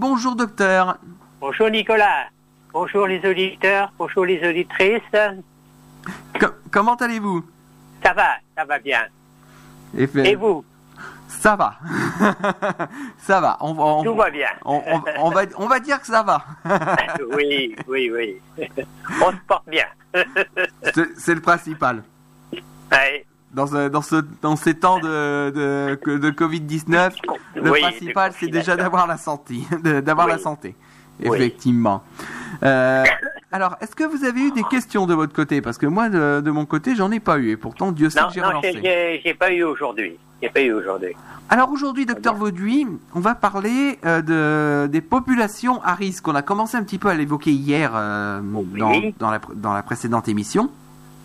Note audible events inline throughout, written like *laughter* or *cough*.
Bonjour docteur. Bonjour Nicolas. Bonjour les auditeurs. Bonjour les auditrices. Co- comment allez-vous? Ça va, ça va bien. Et, fait- Et vous? Ça va. *laughs* ça va. On, Tout va bien. on- va, on va dire que ça va. *laughs* oui, oui, oui. *laughs* On se porte bien. C'est c'est le principal. Ouais. Dans, ce- dans, ce, dans ces temps de, de, de Covid-19, le Oui, principal, c'est déjà d'avoir la santé. *laughs* D'avoir la santé. Oui. Effectivement. Euh, alors, est-ce que vous avez eu des questions de votre côté? Parce que moi, de, de mon côté, j'en ai pas eu. Et pourtant, Dieu sait Non, que j'ai non, relancé. j'ai- j'ai pas eu aujourd'hui. J'ai pas eu aujourd'hui. Alors aujourd'hui, docteur Vauduit, on va parler euh, de, des populations à risque. On a commencé un petit peu à l'évoquer hier euh, dans, Oui. dans la, dans la précédente émission.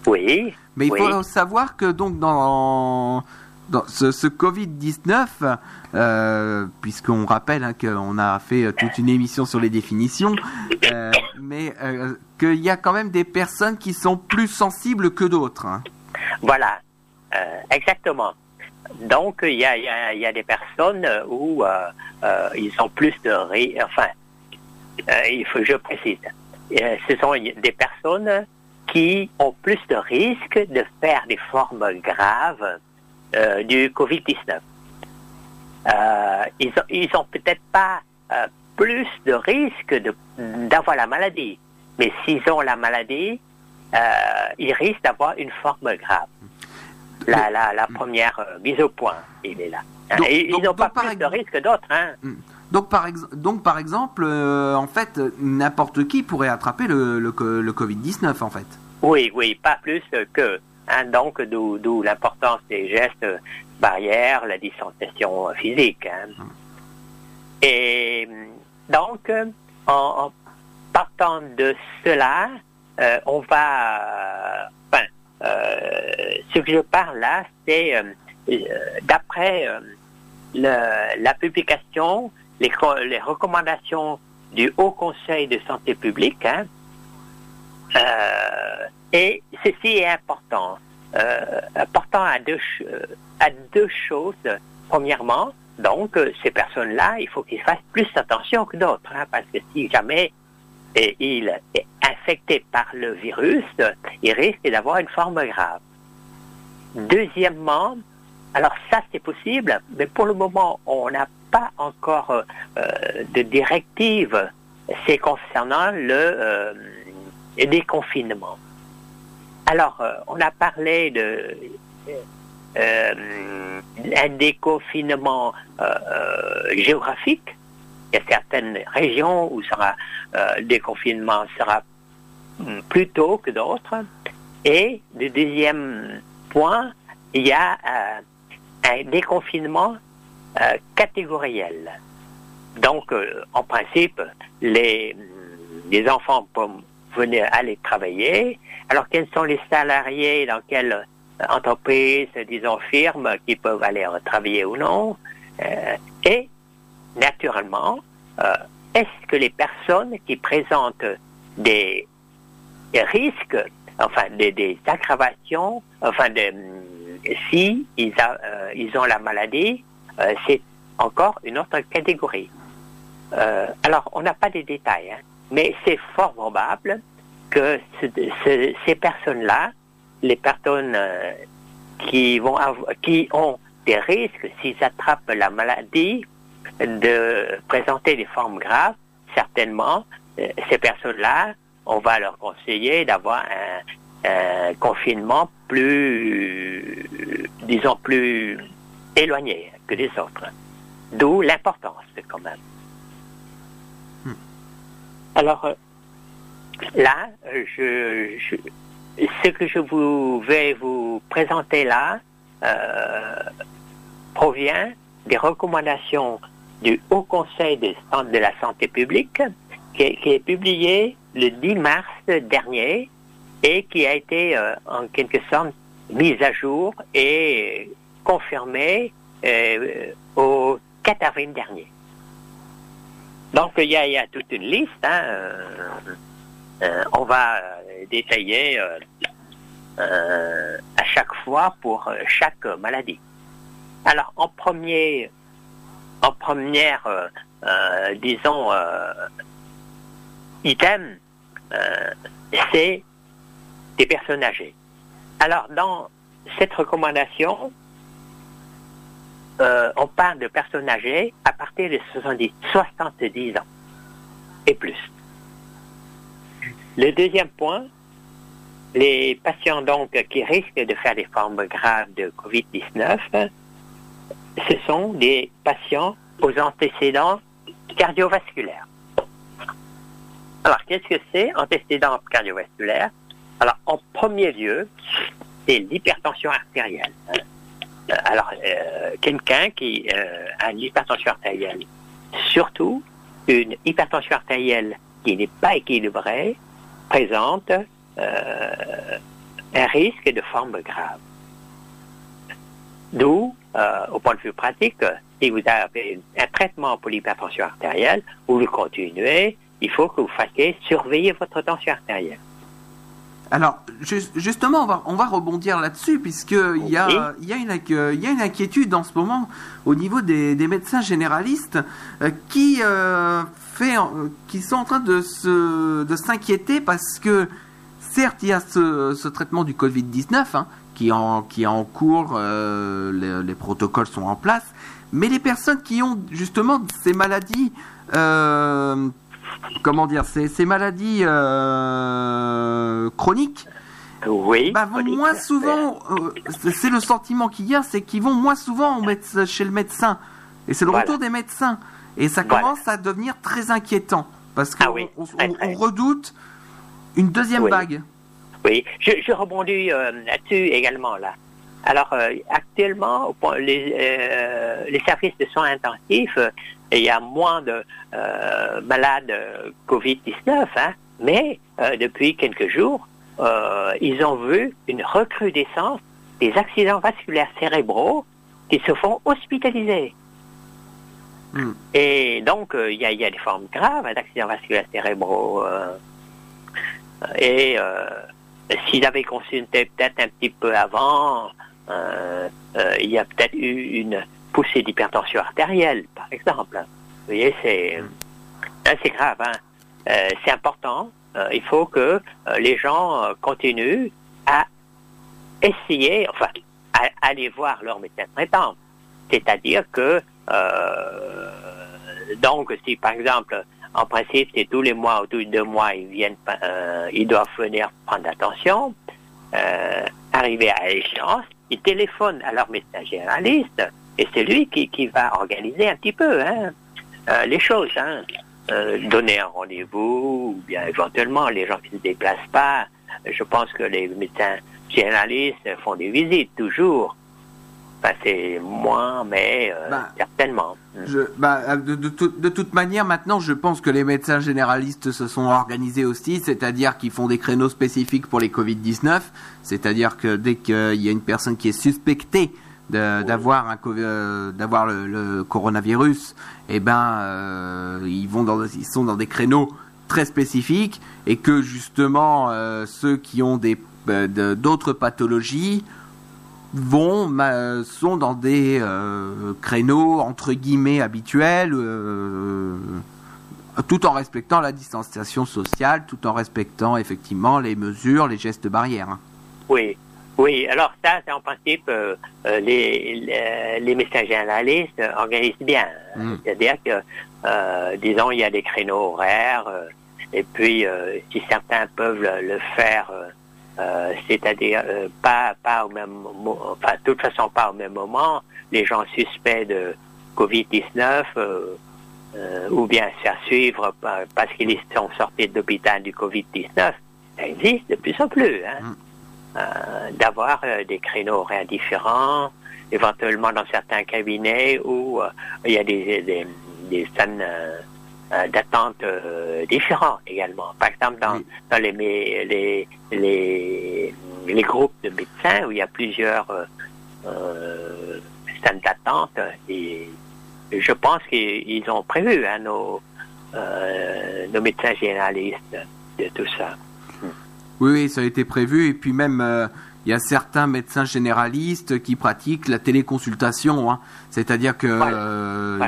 Oui. Mais il Oui. faut savoir que donc dans, dans ce, ce Covid-19, euh, puisqu'on rappelle hein, qu'on a fait toute une émission sur les définitions, euh, mais euh, qu'il y a quand même des personnes qui sont plus sensibles que d'autres. hein. Voilà. Euh, exactement. Donc, il y a, il y, a, y a des personnes où euh, euh, ils ont plus de. Enfin, euh, il faut je précise. Ce sont des personnes qui ont plus de risques de faire des formes graves euh, du Covid-19. Euh, ils ont, ils ont peut-être pas euh, plus de risques de- d'avoir la maladie, mais s'ils ont la maladie, ils risquent d'avoir une forme grave. La, la, la première mise au point, il est là. Donc- et donc- ils n'ont pas par plus de risques que d'autres. Hein. Donc par, ex- donc par exemple, euh, en fait, n'importe qui pourrait attraper le, le, co- le Covid-19 en fait. Oui, oui, pas plus que. Hein, donc, d'où l'importance des gestes barrières, la distanciation physique. hein. Et donc, en, en partant de cela, euh, on va. euh, Enfin, ce que je parle là, c'est d'après le- la publication, les, co- les recommandations du Haut Conseil de santé publique. hein, euh, et ceci est important. Euh, important à deux, ch- à deux choses. Premièrement, donc, euh, ces personnes-là, il faut qu'ils fassent plus attention que d'autres, hein, parce que si jamais et il est infecté par le virus, il risque d'avoir une forme grave. Deuxièmement, alors ça c'est possible, mais pour le moment on n'a pas encore euh, euh, de directive. C'est concernant le euh, déconfinement. Alors on a parlé de un déconfinement géographique. Il y a certaines régions où sera, le déconfinement sera hum, plus tôt que d'autres. Et le deuxième point, il y a un déconfinement euh, catégoriel. Donc, euh, en principe, les, les enfants venir aller travailler. Alors, quels sont les salariés dans quelle entreprise, disons firme, qui peuvent aller travailler ou non Euh, Et, naturellement, euh, est-ce que les personnes qui présentent des, risques, enfin des, aggravations, enfin si euh, ils ont la maladie, euh, c'est encore une autre catégorie. Euh, alors, on n'a pas de détails, hein, mais c'est fort probable que ce- ce- ces personnes-là, les personnes euh, qui, ont des risques s'ils attrapent la maladie de présenter des formes graves, certainement, ces personnes-là, on va leur conseiller d'avoir un, un confinement plus, disons, plus éloigné que les autres. D'où l'importance, quand même. Alors, euh, là, euh, je, je- ce que je vous vais vous présenter là euh, provient des recommandations du Haut Conseil de, de la santé publique qui est, qui est publié le 10 mars dernier et qui a été euh, en quelque sorte mise à jour et confirmée au 4 avril dernier. Donc il y a, toute une liste. hein, euh, euh, on va euh, détailler euh, euh, à chaque fois pour euh, chaque maladie. Alors en premier, en première euh, disons, item, c'est des personnes âgées. Alors, dans cette recommandation, on parle de personnes âgées à partir de 70, 70 ans et plus. Le deuxième point, les patients donc qui risquent de faire des formes graves de COVID-19, ce sont des patients aux antécédents cardiovasculaires. Alors, qu'est-ce que c'est antécédents cardiovasculaires? Alors, en premier lieu, c'est l'hypertension artérielle. Alors, euh, quelqu'un qui euh, a une hypertension artérielle, surtout une hypertension artérielle qui n'est pas équilibrée, présente euh, un risque de forme grave. D'où, au point de vue pratique, si vous avez un traitement pour l'hypertension artérielle, vous le continuez, il faut que vous fassiez surveiller votre tension artérielle. Alors, justement, on va, on va rebondir là-dessus, puisqu'il y, a, il y, a une, y a une inquiétude en ce moment au niveau des, médecins généralistes euh, qui, fait, qui sont en train de, s'inquiéter parce que certes, il y a ce, traitement du Covid-19 hein, qui, en, qui est en cours, euh, les, protocoles sont en place, mais les personnes qui ont justement ces maladies, euh, comment dire, ces, ces maladies euh, chroniques, oui, bah, vont moins souvent, c'est le sentiment qu'il y a, c'est qu'ils vont moins souvent chez le médecin. Et c'est le retour des médecins. Et ça commence à devenir très inquiétant. Parce qu'on ah redoute une deuxième vague. Oui, je, rebondis euh, là-dessus également là. Alors euh, actuellement, les, euh, les services de soins intensifs, il y a moins de malades Covid-19, hein, mais depuis quelques jours, ils ont vu une recrudescence des accidents vasculaires cérébraux qui se font hospitaliser. Hmm. Et donc, il y, a, y, a, des formes graves d'accidents vasculaires cérébraux. et s'il avait consulté peut-être un petit peu avant, euh, euh, il y a peut-être eu une poussée d'hypertension artérielle, par exemple. Vous voyez, c'est c'est grave. Hein? Euh, c'est important. il faut que les gens continuent à essayer, enfin, à, aller voir leur médecin traitant. C'est-à-dire que, donc, si par exemple en principe, c'est tous les mois ou tous les deux mois, ils viennent, euh, ils doivent venir prendre attention, euh, arriver à l'échéance, ils téléphonent à leur médecin généraliste, et c'est lui qui, qui, va organiser un petit peu hein, euh, les choses. Hein. Euh, donner un rendez-vous, ou bien éventuellement les gens qui ne se déplacent pas. Je pense que les médecins généralistes font des visites toujours c'est moins, mais euh, bah, certainement. Je, bah, de, de, toute manière, maintenant, je pense que les médecins généralistes se sont organisés aussi, c'est-à-dire qu'ils font des créneaux spécifiques pour les Covid-19, c'est-à-dire que dès qu'il y a une personne qui est suspectée d'avoir un euh, d'avoir le, coronavirus, eh ben, euh, ils vont dans, ils sont dans des créneaux très spécifiques et que justement ceux qui ont des d'autres pathologies vont sont dans des euh, créneaux entre guillemets habituels euh, tout en respectant la distanciation sociale, tout en respectant effectivement les mesures, les gestes barrières. Hein. Oui, oui. Alors ça, c'est en principe euh, les, les, médecins généralistes organisent bien. Hmm. C'est-à-dire que, disons, il y a des créneaux horaires, et puis si certains peuvent le faire euh, c'est-à-dire euh, pas pas au même enfin de toute façon pas au même moment. Les gens suspects de Covid-19 euh, ou bien se faire suivre parce qu'ils sont sortis de l'hôpital du Covid-19, ça existe de plus en plus. Hein? Mm. D'avoir des créneaux horaires différents, éventuellement dans certains cabinets où il y a des, des, des scènes euh, d'attente euh, différents également. Par exemple, dans, dans les, les, les, les, groupes de médecins où il y a plusieurs euh, scènes d'attente, et je pense qu'ils ont prévu hein, nos, nos médecins généralistes de tout ça. Oui, oui, ça a été prévu. Et puis même, il y a certains médecins généralistes qui pratiquent la téléconsultation, hein. c'est-à-dire que euh,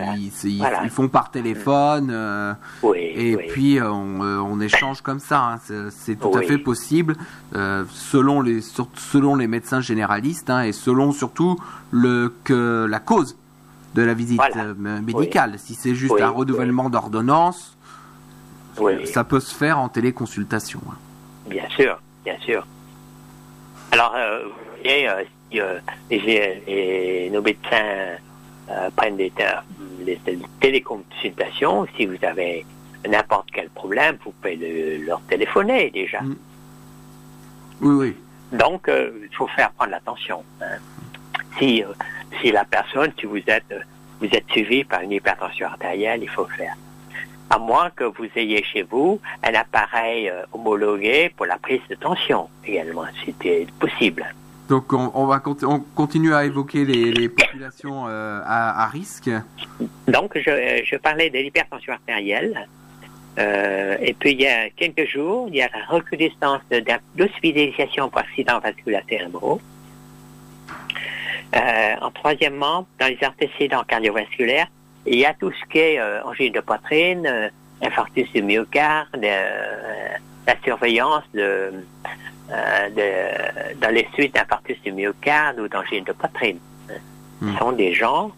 Ils, font par téléphone euh, et puis euh, on, échange comme ça. Hein. C'est tout à fait possible selon les selon les médecins généralistes hein, et selon surtout le que la cause de la visite médicale. Si c'est juste un renouvellement d'ordonnance, ça peut se faire en téléconsultation. Bien sûr, bien sûr. Alors, euh, vous voyez, euh, euh, nos médecins prennent des, téléconsultations, si vous avez n'importe quel problème, vous pouvez leur téléphoner déjà. Mm. Oui, oui. Donc, il faut faire prendre l'attention. Hein. Si, si la personne, si vous êtes, vous êtes suivi par une hypertension artérielle, il faut faire à moins que vous ayez chez vous un appareil euh, homologué pour la prise de tension également, c'était possible. Donc on, va on continue à évoquer les, populations euh, à, risque. Donc je, parlais de l'hypertension artérielle. Euh, et puis il y a quelques jours, il y a la recrudescence d'hospitalisation pour accident vasculaire cérébraux. en troisièmement, dans les antécédents cardiovasculaires, il y a tout ce qui est euh, angine de poitrine, euh, infarctus du myocarde, euh, la surveillance de, de, dans les suites d'infarctus du myocarde ou d'angine de poitrine. Ce hmm. sont des gens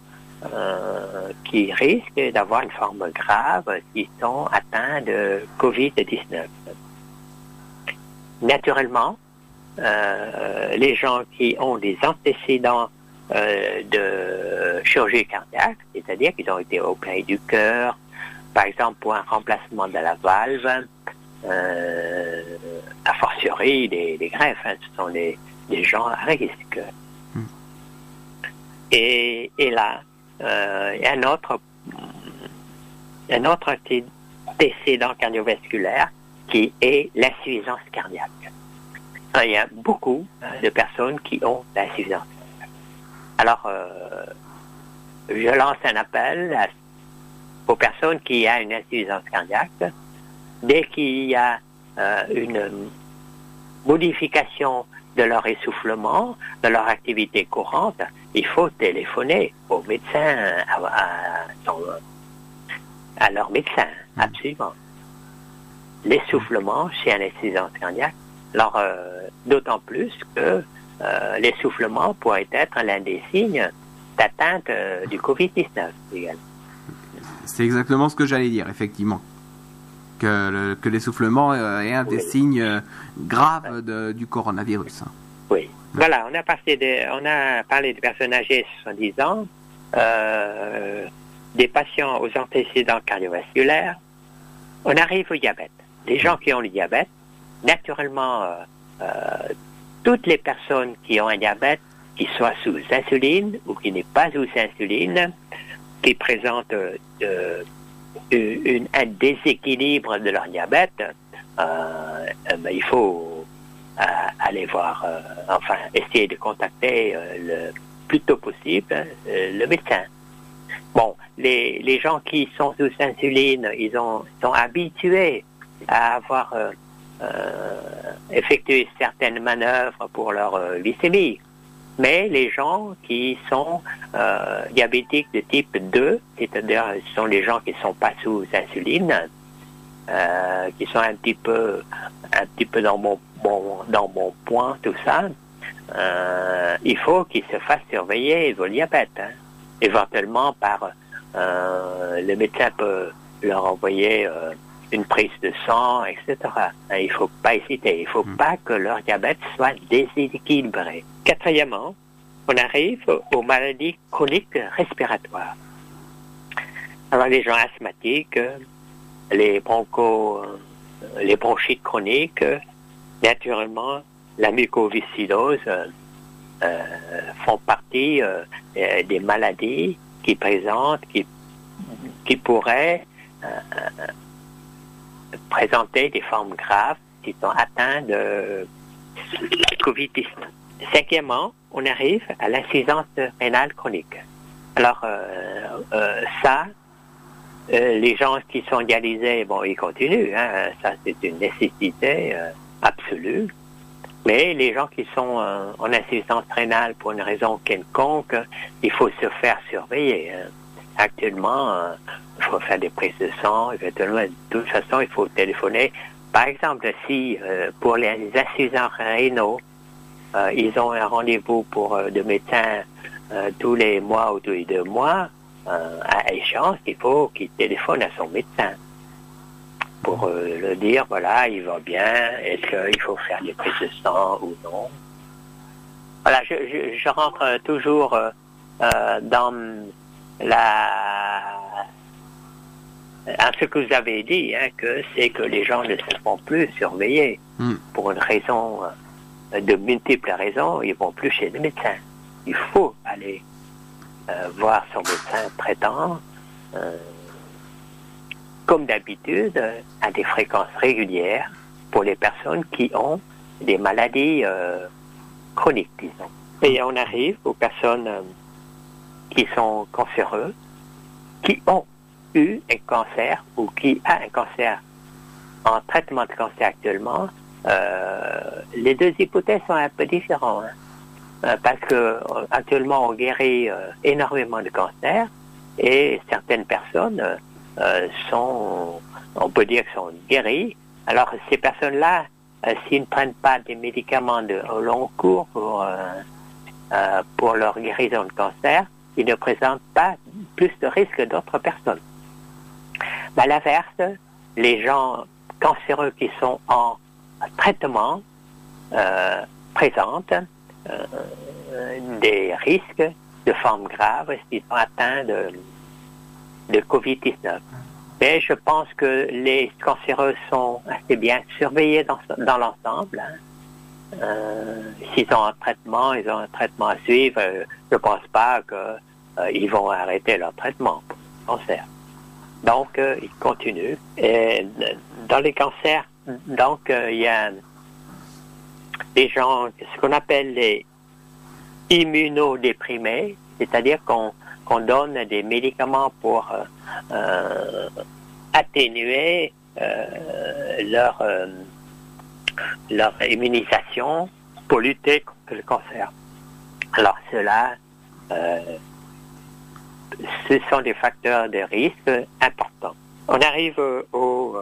qui risquent d'avoir une forme grave s'ils sont atteints de Covid-19. Naturellement, les gens qui ont des antécédents euh, de chirurgie cardiaque, c'est-à-dire qu'ils ont été opérés du cœur, par exemple pour un remplacement de la valve, euh, a fortiori des, greffes, hein, ce sont des, gens à risque. Hmm. Et, là, euh, il y a un autre, un autre antécédent cardiovasculaire qui est l'insuffisance cardiaque. Il y a beaucoup de personnes qui ont l'insuffisance alors, euh, je lance un appel aux personnes qui ont une insuffisance cardiaque. Dès qu'il y a euh, une modification de leur essoufflement, de leur activité courante, il faut téléphoner au médecin, à, leur médecin, absolument. L'essoufflement chez un insuffisance cardiaque, alors euh, d'autant plus que euh, l'essoufflement pourrait être l'un des signes d'atteinte euh, du Covid-19 également. C'est exactement ce que j'allais dire, effectivement. Que, l'essoufflement euh, est un des signes graves du coronavirus. Oui. Voilà, on a, on a parlé de personnes âgées de 70 ans, des patients aux antécédents cardiovasculaires. On arrive au diabète. Les gens qui ont le diabète, naturellement, toutes les personnes qui ont un diabète, qui soient sous insuline ou qui n'est pas sous insuline, qui présentent euh, un déséquilibre de leur diabète, euh, euh, ben, il faut aller voir, enfin, essayer de contacter le plus tôt possible le médecin. Bon, les, gens qui sont sous insuline, ils ont, sont habitués à avoir euh, effectuer certaines manœuvres pour leur euh, glycémie. Mais les gens qui sont euh, diabétiques de type 2, c'est-à-dire ce sont les gens qui ne sont pas sous insuline, qui sont un petit peu, un petit peu dans mon, dans mon point, tout ça, il faut qu'ils se fassent surveiller vos diabètes. Hein. Éventuellement par le médecin peut leur envoyer une prise de sang, etc. Il ne faut pas hésiter. Il ne faut hmm. pas que leur diabète soit déséquilibré. Quatrièmement, on arrive aux maladies chroniques respiratoires. Alors les gens asthmatiques, les bronchos, les bronchites chroniques, naturellement, la mucoviscidose euh, font partie euh, des maladies qui présentent, qui, qui pourraient euh, présenter des formes graves qui sont atteints de Covid-19. Cinquièmement, on arrive à l'insuffisance rénale chronique. Alors, euh, euh, ça, euh, les gens qui sont dialysés, bon, ils continuent, hein, ça c'est une nécessité absolue. Mais les gens qui sont en insuffisance rénale pour une raison quelconque, il faut se faire surveiller. Hein. Actuellement, euh, il faut faire des prises de sang, éventuellement, de toute façon, il faut téléphoner. Par exemple, si euh, pour les insuffisants rénaux, ils ont un rendez-vous pour de médecins tous les mois ou tous les deux mois, à échéance, il faut qu'il téléphone à son médecin pour euh, le dire, voilà, il va bien, est-ce qu'il faut faire des prises de sang ou non. Voilà, je, rentre toujours euh, euh, dans la à ce que vous avez dit, hein, que c'est que les gens ne se font plus surveiller hmm. pour une raison, de multiples raisons, ils vont plus chez le médecin. Il faut aller voir son médecin traitant comme d'habitude, à des fréquences régulières pour les personnes qui ont des maladies euh, chroniques, disons. Et on arrive aux personnes euh, qui sont cancéreuses, qui ont eu un cancer ou qui a un cancer en traitement de cancer actuellement. Euh, les deux hypothèses sont un peu différentes. Hein. parce que actuellement on guérit énormément de cancers et certaines personnes euh, sont, on peut dire, sont guéris. Alors ces personnes-là, euh, s'ils ne prennent pas des médicaments de long cours pour, euh, pour leur guérison de cancer, ils ne présentent pas plus de risques que d'autres personnes. À l'inverse, les gens cancéreux qui sont en traitement présentent des risques de formes graves s'ils sont atteints de de Covid-19. Mais je pense que les cancéreux sont assez bien surveillés dans, dans l'ensemble. Hein. Euh, s'ils ont un traitement, ils ont un traitement à suivre. Euh, je ne pense pas qu'ils euh, vont arrêter leur traitement pour le cancer. Donc, ils continuent. Et dans les cancers, donc, il y a des gens, ce qu'on appelle les immunodéprimés, c'est-à-dire qu'on donne des médicaments pour atténuer leur, leur immunisation pour lutter contre le cancer. Alors cela, ce sont des facteurs de risque importants. On arrive aux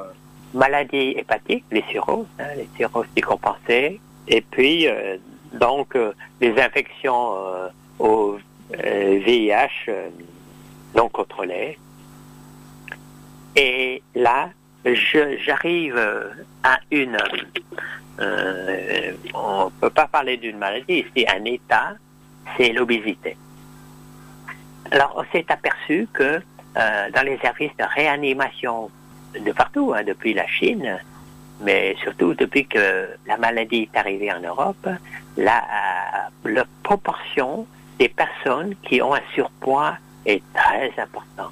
maladies hépatiques, les cirrhoses, hein, les cirrhoses décompensées, et puis donc les infections au VIH euh, non contrôlé. Et là, j'arrive à une... Euh, on ne peut pas parler d'une maladie, c'est un état, c'est l'obésité. Alors, on s'est aperçu que euh, dans les services de réanimation de partout, hein, depuis la Chine, mais surtout depuis que la maladie est arrivée en Europe, la, proportion des personnes qui ont un surpoids est très important.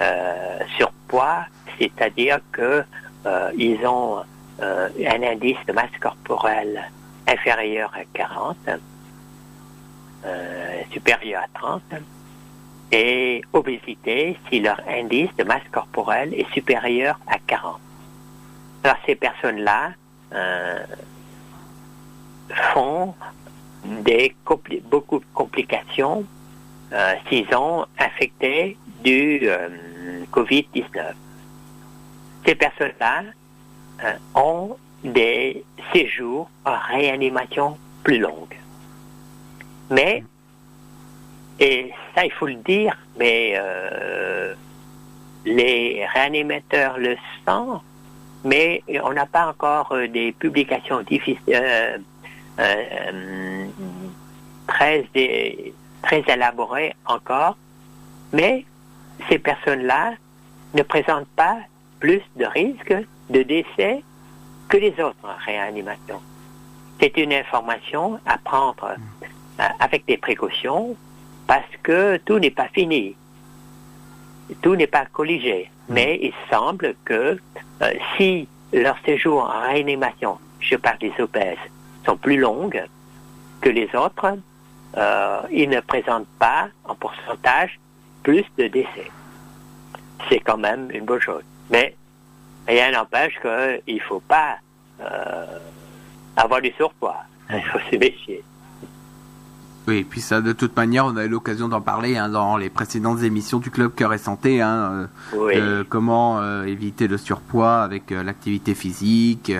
Euh, surpoids, c'est-à-dire que euh, ils ont euh, un indice de masse corporelle inférieur à 40, supérieur à 30, et obésité si leur indice de masse corporelle est supérieur à 40. Alors ces personnes-là font des beaucoup de complications euh, s'ils ont infecté du euh, Covid-19. Ces personnes-là euh, ont des séjours en réanimation plus longues. Mais, et ça il faut le dire, mais les réanimateurs le sentent, mais on n'a pas encore des publications euh, très, très élaboré encore, mais ces personnes-là ne présentent pas plus de risques de décès que les autres en réanimation. C'est une information à prendre euh, avec des précautions parce que tout n'est pas fini. Tout n'est pas colligé. Mm. Mais il semble que euh, si leur séjour en réanimation, je parle des obèses, sont plus longues que les autres, euh, ils ne présentent pas en pourcentage plus de décès. C'est quand même une bonne chose. Mais rien n'empêche qu'il ne faut pas euh, avoir du surpoids. *laughs* Il faut se méfier. Oui, et puis ça, de toute manière, on a eu l'occasion d'en parler hein, dans les précédentes émissions du Club Cœur et Santé. Hein, euh, Oui. euh, comment euh, éviter le surpoids avec l'activité physique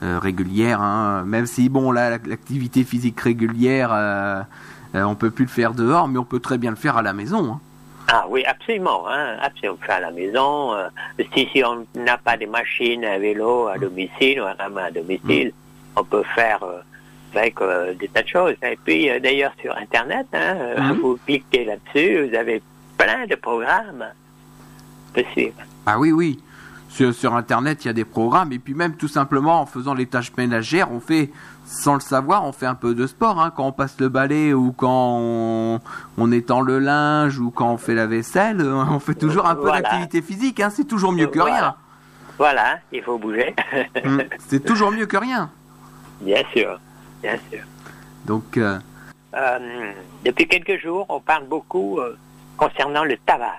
régulière. Hein, même si, bon, là, l'ac- l'activité physique régulière, on peut plus le faire dehors, mais on peut très bien le faire à la maison. Hein. Ah oui, absolument. Hein, absolument. On fait à la maison. euh, si, si on n'a pas de machine à vélo à domicile ou un rame à domicile, on peut faire euh, avec euh, des tas de choses. Et puis, d'ailleurs, sur Internet, hein, Mhm. vous cliquez là-dessus, vous avez plein de programmes. Suivre. Ah oui, oui. Sur, sur Internet, il y a des programmes. Et puis même, tout simplement, en faisant les tâches ménagères, on fait, sans le savoir, on fait un peu de sport. Hein, quand on passe le balai ou quand on, on étend le linge ou quand on fait la vaisselle, *laughs* on fait toujours un peu Voilà. d'activité physique. Hein, c'est toujours mieux que Voilà. rien. Voilà, il faut bouger. Mm, c'est toujours mieux que rien. bien sûr, bien sûr. Donc, euh, Euh, depuis quelques jours, on parle beaucoup euh, concernant le tabac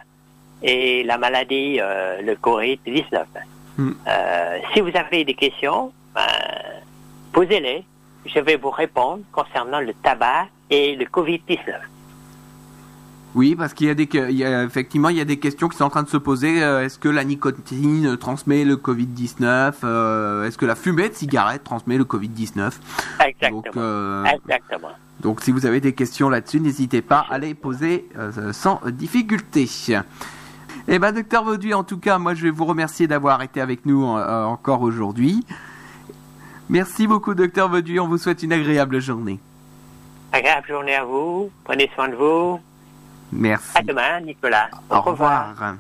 et la maladie, le Covid-19. Hmm. Euh, si vous avez des questions, ben, posez-les. Je vais vous répondre concernant le tabac et le Covid-19. oui, parce qu'il y a des, il y a, effectivement, il y a des questions qui sont en train de se poser. Euh, Est-ce que la nicotine transmet le Covid-19? Euh, Est-ce que la fumée de cigarette transmet le Covid-19? Exactement. Donc, euh, Exactement. Donc si vous avez des questions là-dessus, n'hésitez pas à les poser sans difficulté. Eh ben, docteur Vauduit, en tout cas, moi je vais vous remercier d'avoir été avec nous encore aujourd'hui. Merci beaucoup, docteur Vauduit. On vous souhaite une agréable journée. Agréable journée à vous. Prenez soin de vous. Merci. À demain, Nicolas. Au revoir.